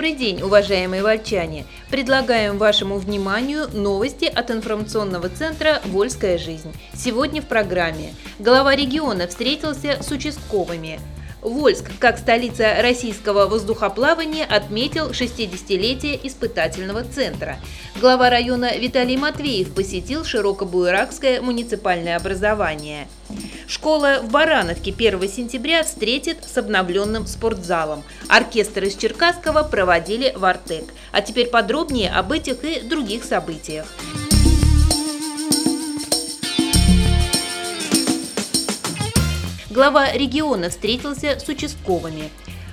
Добрый день, уважаемые вольчане! Предлагаем вашему вниманию новости от информационного центра «Вольская жизнь». Сегодня в программе. Глава региона встретился с участковыми. Вольск, как столица российского воздухоплавания, отметил 60-летие испытательного центра. Глава района Виталий Матвеев посетил Широкобуйракское муниципальное образование. Школа в Барановке 1 сентября встретит с обновленным спортзалом. Оркестр из Черкасского проводили в Артек. А теперь подробнее об этих и других событиях. Глава региона встретился с участковыми.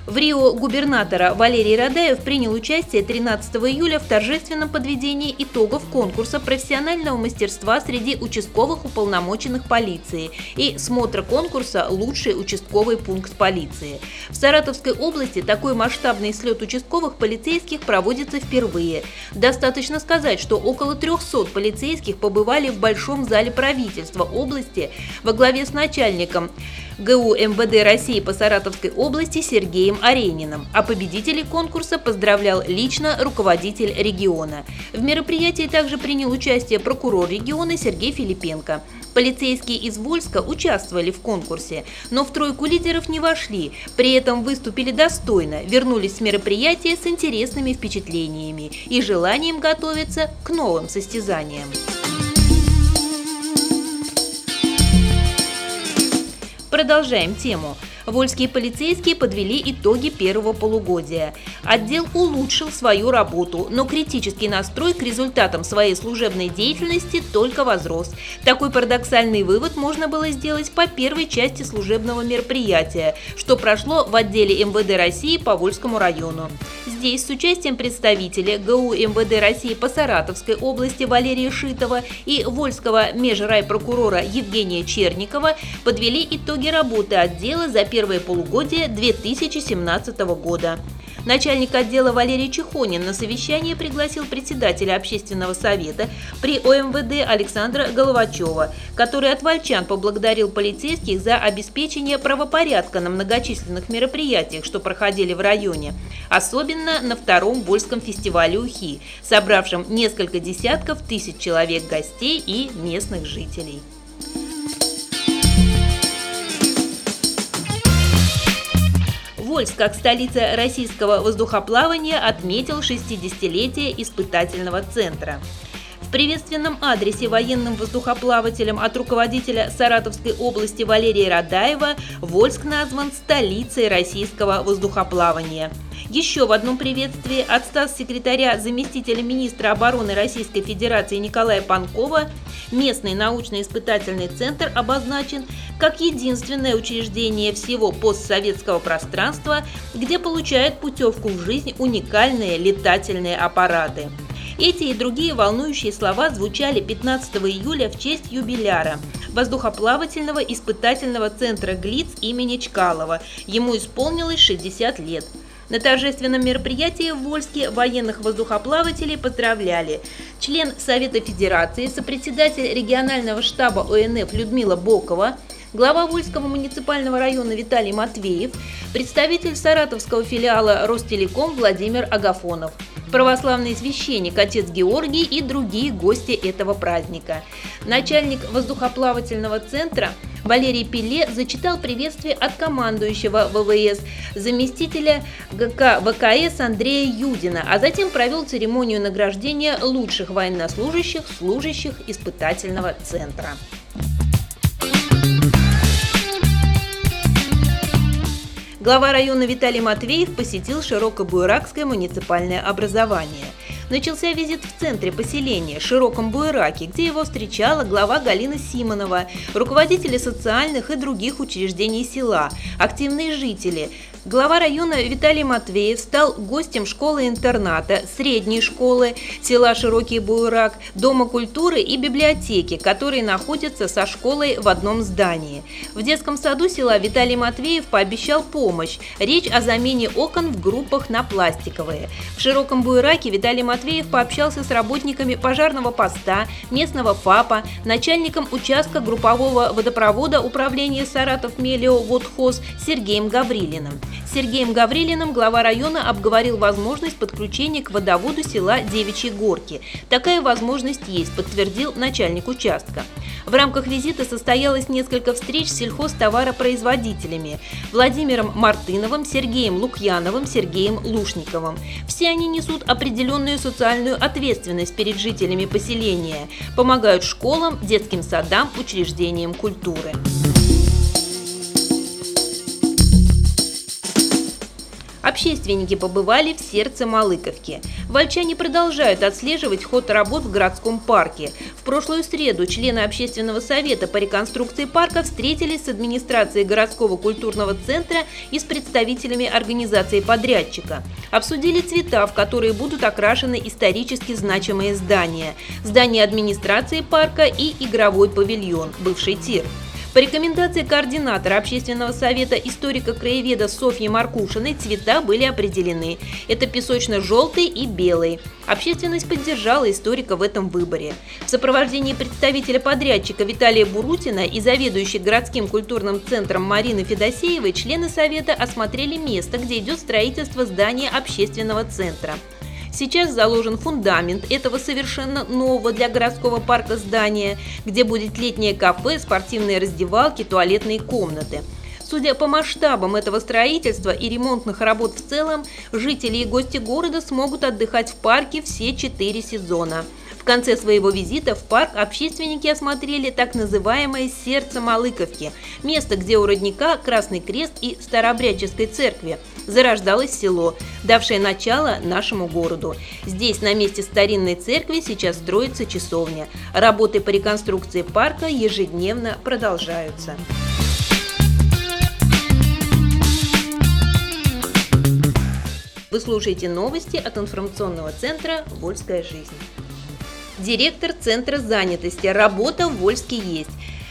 В Рио губернатора Валерий Радаев принял участие 13 июля в торжественном подведении итогов конкурса профессионального мастерства среди участковых уполномоченных полиции и смотра конкурса «Лучший участковый пункт полиции». В Саратовской области такой масштабный слет участковых полицейских проводится впервые. Достаточно сказать, что около 300 полицейских побывали в Большом зале правительства области во главе с начальником ГУ МВД России по Саратовской области Сергеем Арениным, а победителей конкурса поздравлял лично руководитель региона. В мероприятии также принял участие прокурор региона Сергей Филипенко. Полицейские из Вольска участвовали в конкурсе, но в тройку лидеров не вошли, при этом выступили достойно, вернулись с мероприятия с интересными впечатлениями и желанием готовиться к новым состязаниям. Продолжаем тему. Вольские полицейские подвели итоги первого полугодия. Отдел улучшил свою работу, но критический настрой к результатам своей служебной деятельности только возрос. Такой парадоксальный вывод можно было сделать по первой части служебного мероприятия, что прошло в отделе МВД России по Вольскому району. Здесь с участием представителя ГУ МВД России по Саратовской области Валерия Шитова и Вольского межрайпрокурора Евгения Черникова подвели итоги работы отдела за первое полугодие 2017 года. Начальник отдела Валерий Чехонин на совещание пригласил председателя общественного совета при ОМВД Александра Головачева, который от вольчан поблагодарил полицейских за обеспечение правопорядка на многочисленных мероприятиях, что проходили в районе, особенно на втором Вольском фестивале УХИ, собравшем несколько десятков тысяч человек гостей и местных жителей. Вольск, как столица российского воздухоплавания, отметил 60-летие испытательного центра. В приветственном адресе военным воздухоплавателям от руководителя Саратовской области Валерия Радаева Вольск назван столицей российского воздухоплавания – еще в одном приветствии от статс-секретаря заместителя министра обороны Российской Федерации Николая Панкова местный научно-испытательный центр обозначен как единственное учреждение всего постсоветского пространства, где получают путевку в жизнь уникальные летательные аппараты. Эти и другие волнующие слова звучали 15 июля в честь юбиляра воздухоплавательного испытательного центра ГЛИЦ имени Чкалова. Ему исполнилось 60 лет. На торжественном мероприятии в Вольске военных воздухоплавателей поздравляли. Член Совета Федерации, сопредседатель регионального штаба ОНФ Людмила Бокова, глава Вольского муниципального района Виталий Матвеев, представитель саратовского филиала Ростелеком Владимир Агафонов – православный священник отец Георгий и другие гости этого праздника. Начальник воздухоплавательного центра Валерий Пиле зачитал приветствие от командующего ВВС, заместителя ГК ВКС Андрея Юдина, а затем провел церемонию награждения лучших военнослужащих, служащих испытательного центра. Глава района Виталий Матвеев посетил Широкобуйракское муниципальное образование. Начался визит в центре поселения, Широком Буйраке, где его встречала глава Галина Симонова, руководители социальных и других учреждений села, активные жители, Глава района Виталий Матвеев стал гостем школы-интерната, средней школы, села Широкий Буйрак, Дома культуры и библиотеки, которые находятся со школой в одном здании. В детском саду села Виталий Матвеев пообещал помощь. Речь о замене окон в группах на пластиковые. В Широком Буйраке Виталий Матвеев пообщался с работниками пожарного поста, местного ФАПа, начальником участка группового водопровода управления Саратов Мелио Водхоз Сергеем Гаврилиным. Сергеем Гаврилиным глава района обговорил возможность подключения к водоводу села Девичьи Горки. Такая возможность есть, подтвердил начальник участка. В рамках визита состоялось несколько встреч с сельхозтоваропроизводителями Владимиром Мартыновым, Сергеем Лукьяновым, Сергеем Лушниковым. Все они несут определенную социальную ответственность перед жителями поселения, помогают школам, детским садам, учреждениям культуры. Общественники побывали в сердце Малыковки. Вольчане продолжают отслеживать ход работ в городском парке. В прошлую среду члены общественного совета по реконструкции парка встретились с администрацией городского культурного центра и с представителями организации подрядчика. Обсудили цвета, в которые будут окрашены исторически значимые здания, здание администрации парка и игровой павильон, бывший тир. По рекомендации координатора общественного совета историка-краеведа Софьи Маркушиной цвета были определены. Это песочно-желтый и белый. Общественность поддержала историка в этом выборе. В сопровождении представителя подрядчика Виталия Бурутина и заведующей городским культурным центром Марины Федосеевой члены совета осмотрели место, где идет строительство здания общественного центра. Сейчас заложен фундамент этого совершенно нового для городского парка здания, где будет летнее кафе, спортивные раздевалки, туалетные комнаты. Судя по масштабам этого строительства и ремонтных работ в целом, жители и гости города смогут отдыхать в парке все четыре сезона конце своего визита в парк общественники осмотрели так называемое «Сердце Малыковки» – место, где у родника Красный Крест и Старообрядческой церкви зарождалось село, давшее начало нашему городу. Здесь, на месте старинной церкви, сейчас строится часовня. Работы по реконструкции парка ежедневно продолжаются. Вы слушаете новости от информационного центра «Вольская жизнь» директор Центра занятости. Работа в Вольске есть.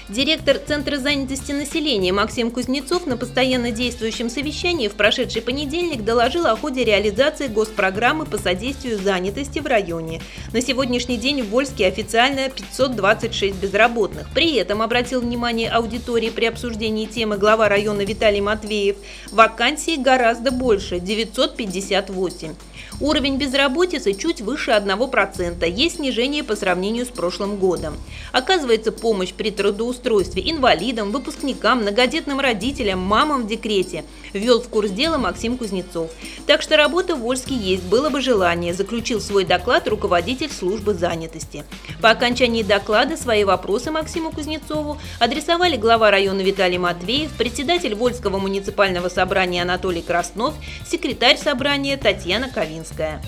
Директор Центра занятости населения Максим Кузнецов на постоянно действующем совещании в прошедший понедельник доложил о ходе реализации госпрограммы по содействию занятости в районе. На сегодняшний день в Вольске официально 526 безработных. При этом обратил внимание аудитории при обсуждении темы глава района Виталий Матвеев. Вакансий гораздо больше – 958. Уровень безработицы чуть выше 1%, есть снижение по сравнению с прошлым годом. Оказывается помощь при трудоустройстве инвалидам, выпускникам, многодетным родителям, мамам в декрете, ввел в курс дела Максим Кузнецов. Так что работа в Вольске есть, было бы желание, заключил свой доклад руководитель службы занятости. По окончании доклада свои вопросы Максиму Кузнецову адресовали глава района Виталий Матвеев, председатель Вольского муниципального собрания Анатолий Краснов, секретарь собрания Татьяна Ковинская.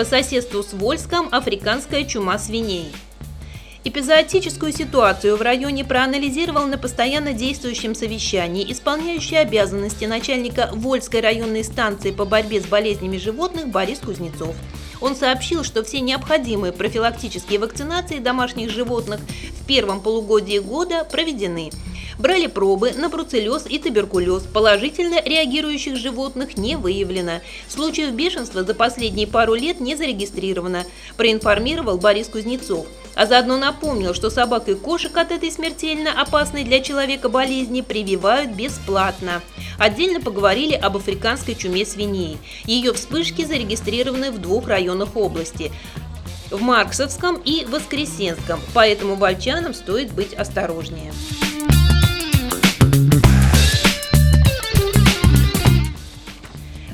По соседству с Вольском африканская чума свиней. Эпизоотическую ситуацию в районе проанализировал на постоянно действующем совещании исполняющий обязанности начальника Вольской районной станции по борьбе с болезнями животных Борис Кузнецов. Он сообщил, что все необходимые профилактические вакцинации домашних животных в первом полугодии года проведены – Брали пробы на бруцеллез и туберкулез. Положительно реагирующих животных не выявлено. Случаев бешенства за последние пару лет не зарегистрировано, проинформировал Борис Кузнецов. А заодно напомнил, что собак и кошек от этой смертельно опасной для человека болезни прививают бесплатно. Отдельно поговорили об африканской чуме свиней. Ее вспышки зарегистрированы в двух районах области в Марксовском и Воскресенском, поэтому вольчанам стоит быть осторожнее.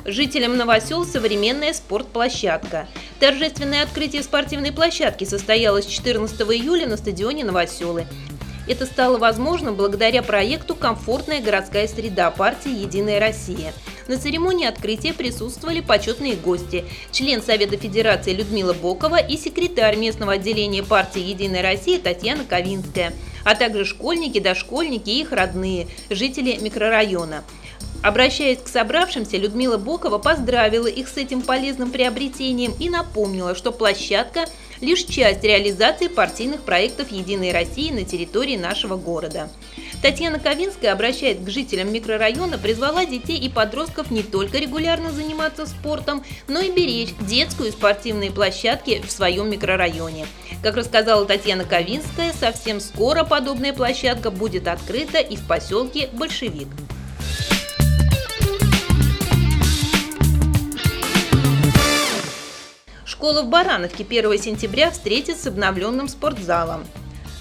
Жителям Новосел современная спортплощадка. Торжественное открытие спортивной площадки состоялось 14 июля на стадионе Новоселы. Это стало возможным благодаря проекту «Комфортная городская среда» партии «Единая Россия». На церемонии открытия присутствовали почетные гости, член Совета Федерации Людмила Бокова и секретарь местного отделения партии «Единая Россия» Татьяна Ковинская, а также школьники, дошкольники и их родные, жители микрорайона. Обращаясь к собравшимся, Людмила Бокова поздравила их с этим полезным приобретением и напомнила, что площадка лишь часть реализации партийных проектов «Единой России» на территории нашего города. Татьяна Ковинская обращает к жителям микрорайона, призвала детей и подростков не только регулярно заниматься спортом, но и беречь детскую и спортивные площадки в своем микрорайоне. Как рассказала Татьяна Ковинская, совсем скоро подобная площадка будет открыта и в поселке Большевик. Школа в Барановке 1 сентября встретит с обновленным спортзалом.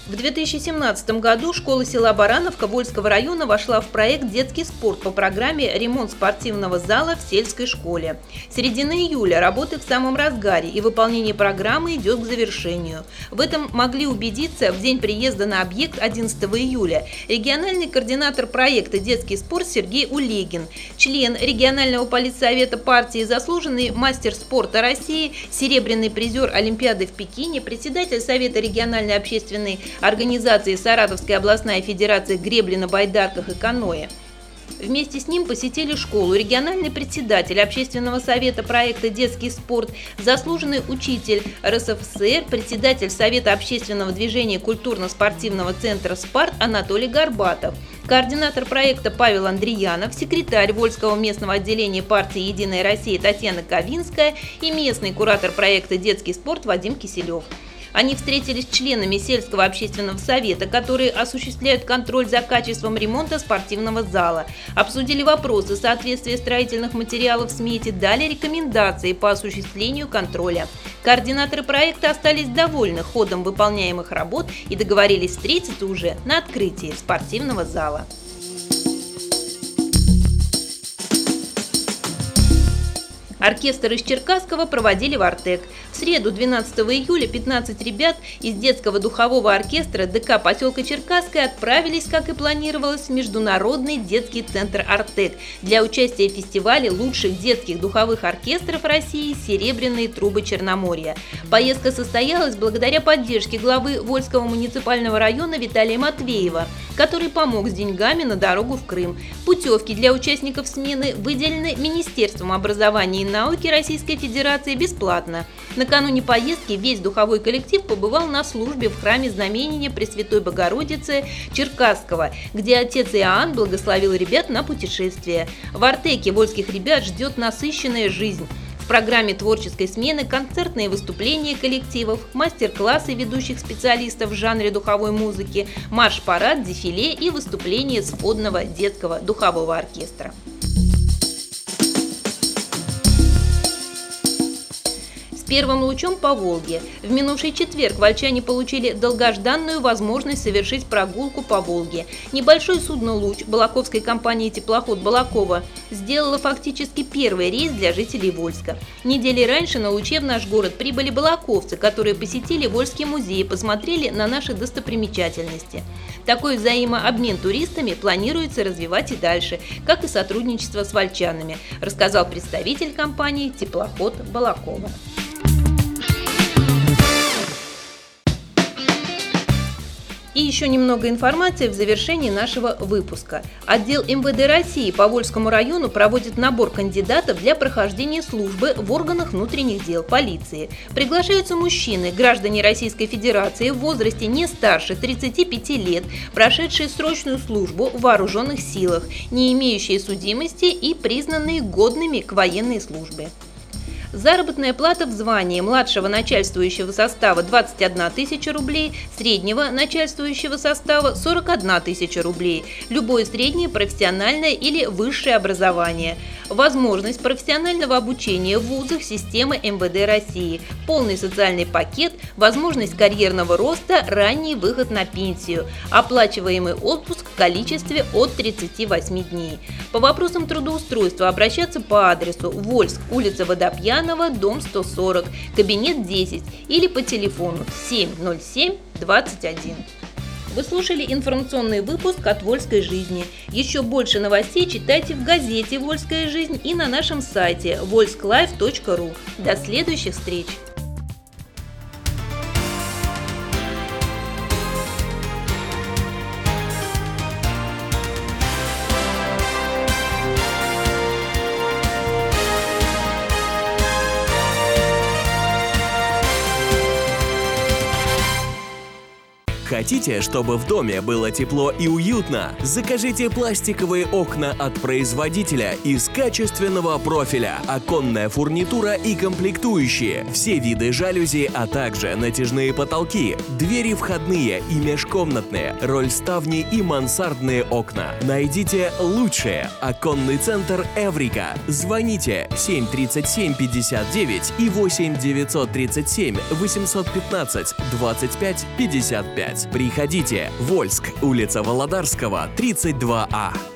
В 2017 году школа села Барановка Вольского района вошла в проект «Детский спорт» по программе «Ремонт спортивного зала в сельской школе». Середина июля работы в самом разгаре и выполнение программы идет к завершению. В этом могли убедиться в день приезда на объект 11 июля региональный координатор проекта «Детский спорт» Сергей Улегин, член регионального политсовета партии, заслуженный мастер спорта России, серебряный призер Олимпиады в Пекине, председатель Совета региональной общественной организации Саратовская областная федерация гребли на байдарках и каноэ. Вместе с ним посетили школу региональный председатель общественного совета проекта «Детский спорт», заслуженный учитель РСФСР, председатель Совета общественного движения культурно-спортивного центра «Спарт» Анатолий Горбатов, координатор проекта Павел Андреянов, секретарь Вольского местного отделения партии «Единая Россия» Татьяна Ковинская и местный куратор проекта «Детский спорт» Вадим Киселев. Они встретились с членами сельского общественного совета, которые осуществляют контроль за качеством ремонта спортивного зала, обсудили вопросы соответствия строительных материалов смете, дали рекомендации по осуществлению контроля. Координаторы проекта остались довольны ходом выполняемых работ и договорились встретиться уже на открытии спортивного зала. Оркестр из Черкасского проводили в Артек. В среду 12 июля 15 ребят из детского духового оркестра ДК поселка Черкасская отправились, как и планировалось, в Международный детский центр Артек для участия в фестивале лучших детских духовых оркестров России «Серебряные трубы Черноморья». Поездка состоялась благодаря поддержке главы Вольского муниципального района Виталия Матвеева, который помог с деньгами на дорогу в Крым. Путевки для участников смены выделены Министерством образования и науки Российской Федерации бесплатно. Накануне поездки весь духовой коллектив побывал на службе в храме знамения Пресвятой Богородицы Черкасского, где отец Иоанн благословил ребят на путешествие. В Артеке вольских ребят ждет насыщенная жизнь. В программе творческой смены концертные выступления коллективов, мастер-классы ведущих специалистов в жанре духовой музыки, марш-парад, дефиле и выступления сводного детского духового оркестра. Первым лучом по Волге. В минувший четверг вольчане получили долгожданную возможность совершить прогулку по Волге. Небольшой судно «Луч» Балаковской компании «Теплоход Балакова» сделала фактически первый рейс для жителей Вольска. Недели раньше на «Луче» в наш город прибыли балаковцы, которые посетили Вольский музей и посмотрели на наши достопримечательности. Такой взаимообмен туристами планируется развивать и дальше, как и сотрудничество с вольчанами, рассказал представитель компании «Теплоход Балакова». И еще немного информации в завершении нашего выпуска. Отдел МВД России по Вольскому району проводит набор кандидатов для прохождения службы в органах внутренних дел полиции. Приглашаются мужчины, граждане Российской Федерации в возрасте не старше 35 лет, прошедшие срочную службу в вооруженных силах, не имеющие судимости и признанные годными к военной службе. Заработная плата в звании младшего начальствующего состава 21 тысяча рублей, среднего начальствующего состава 41 тысяча рублей, любое среднее профессиональное или высшее образование, возможность профессионального обучения в вузах системы МВД России, полный социальный пакет, возможность карьерного роста, ранний выход на пенсию, оплачиваемый отпуск в количестве от 38 дней. По вопросам трудоустройства обращаться по адресу Вольск, улица Водопьяна, Ульянова, дом 140, кабинет 10 или по телефону 707 21. Вы слушали информационный выпуск от «Вольской жизни». Еще больше новостей читайте в газете «Вольская жизнь» и на нашем сайте volsklife.ru. До следующих встреч! Хотите, чтобы в доме было тепло и уютно? Закажите пластиковые окна от производителя из качественного профиля, оконная фурнитура и комплектующие, все виды жалюзи, а также натяжные потолки, двери входные и межкомнатные, рольставни и мансардные окна. Найдите лучшее. Оконный центр Эврика. Звоните 737 59 и 8 937 815 25 55. Приходите. Вольск, улица Володарского, 32А.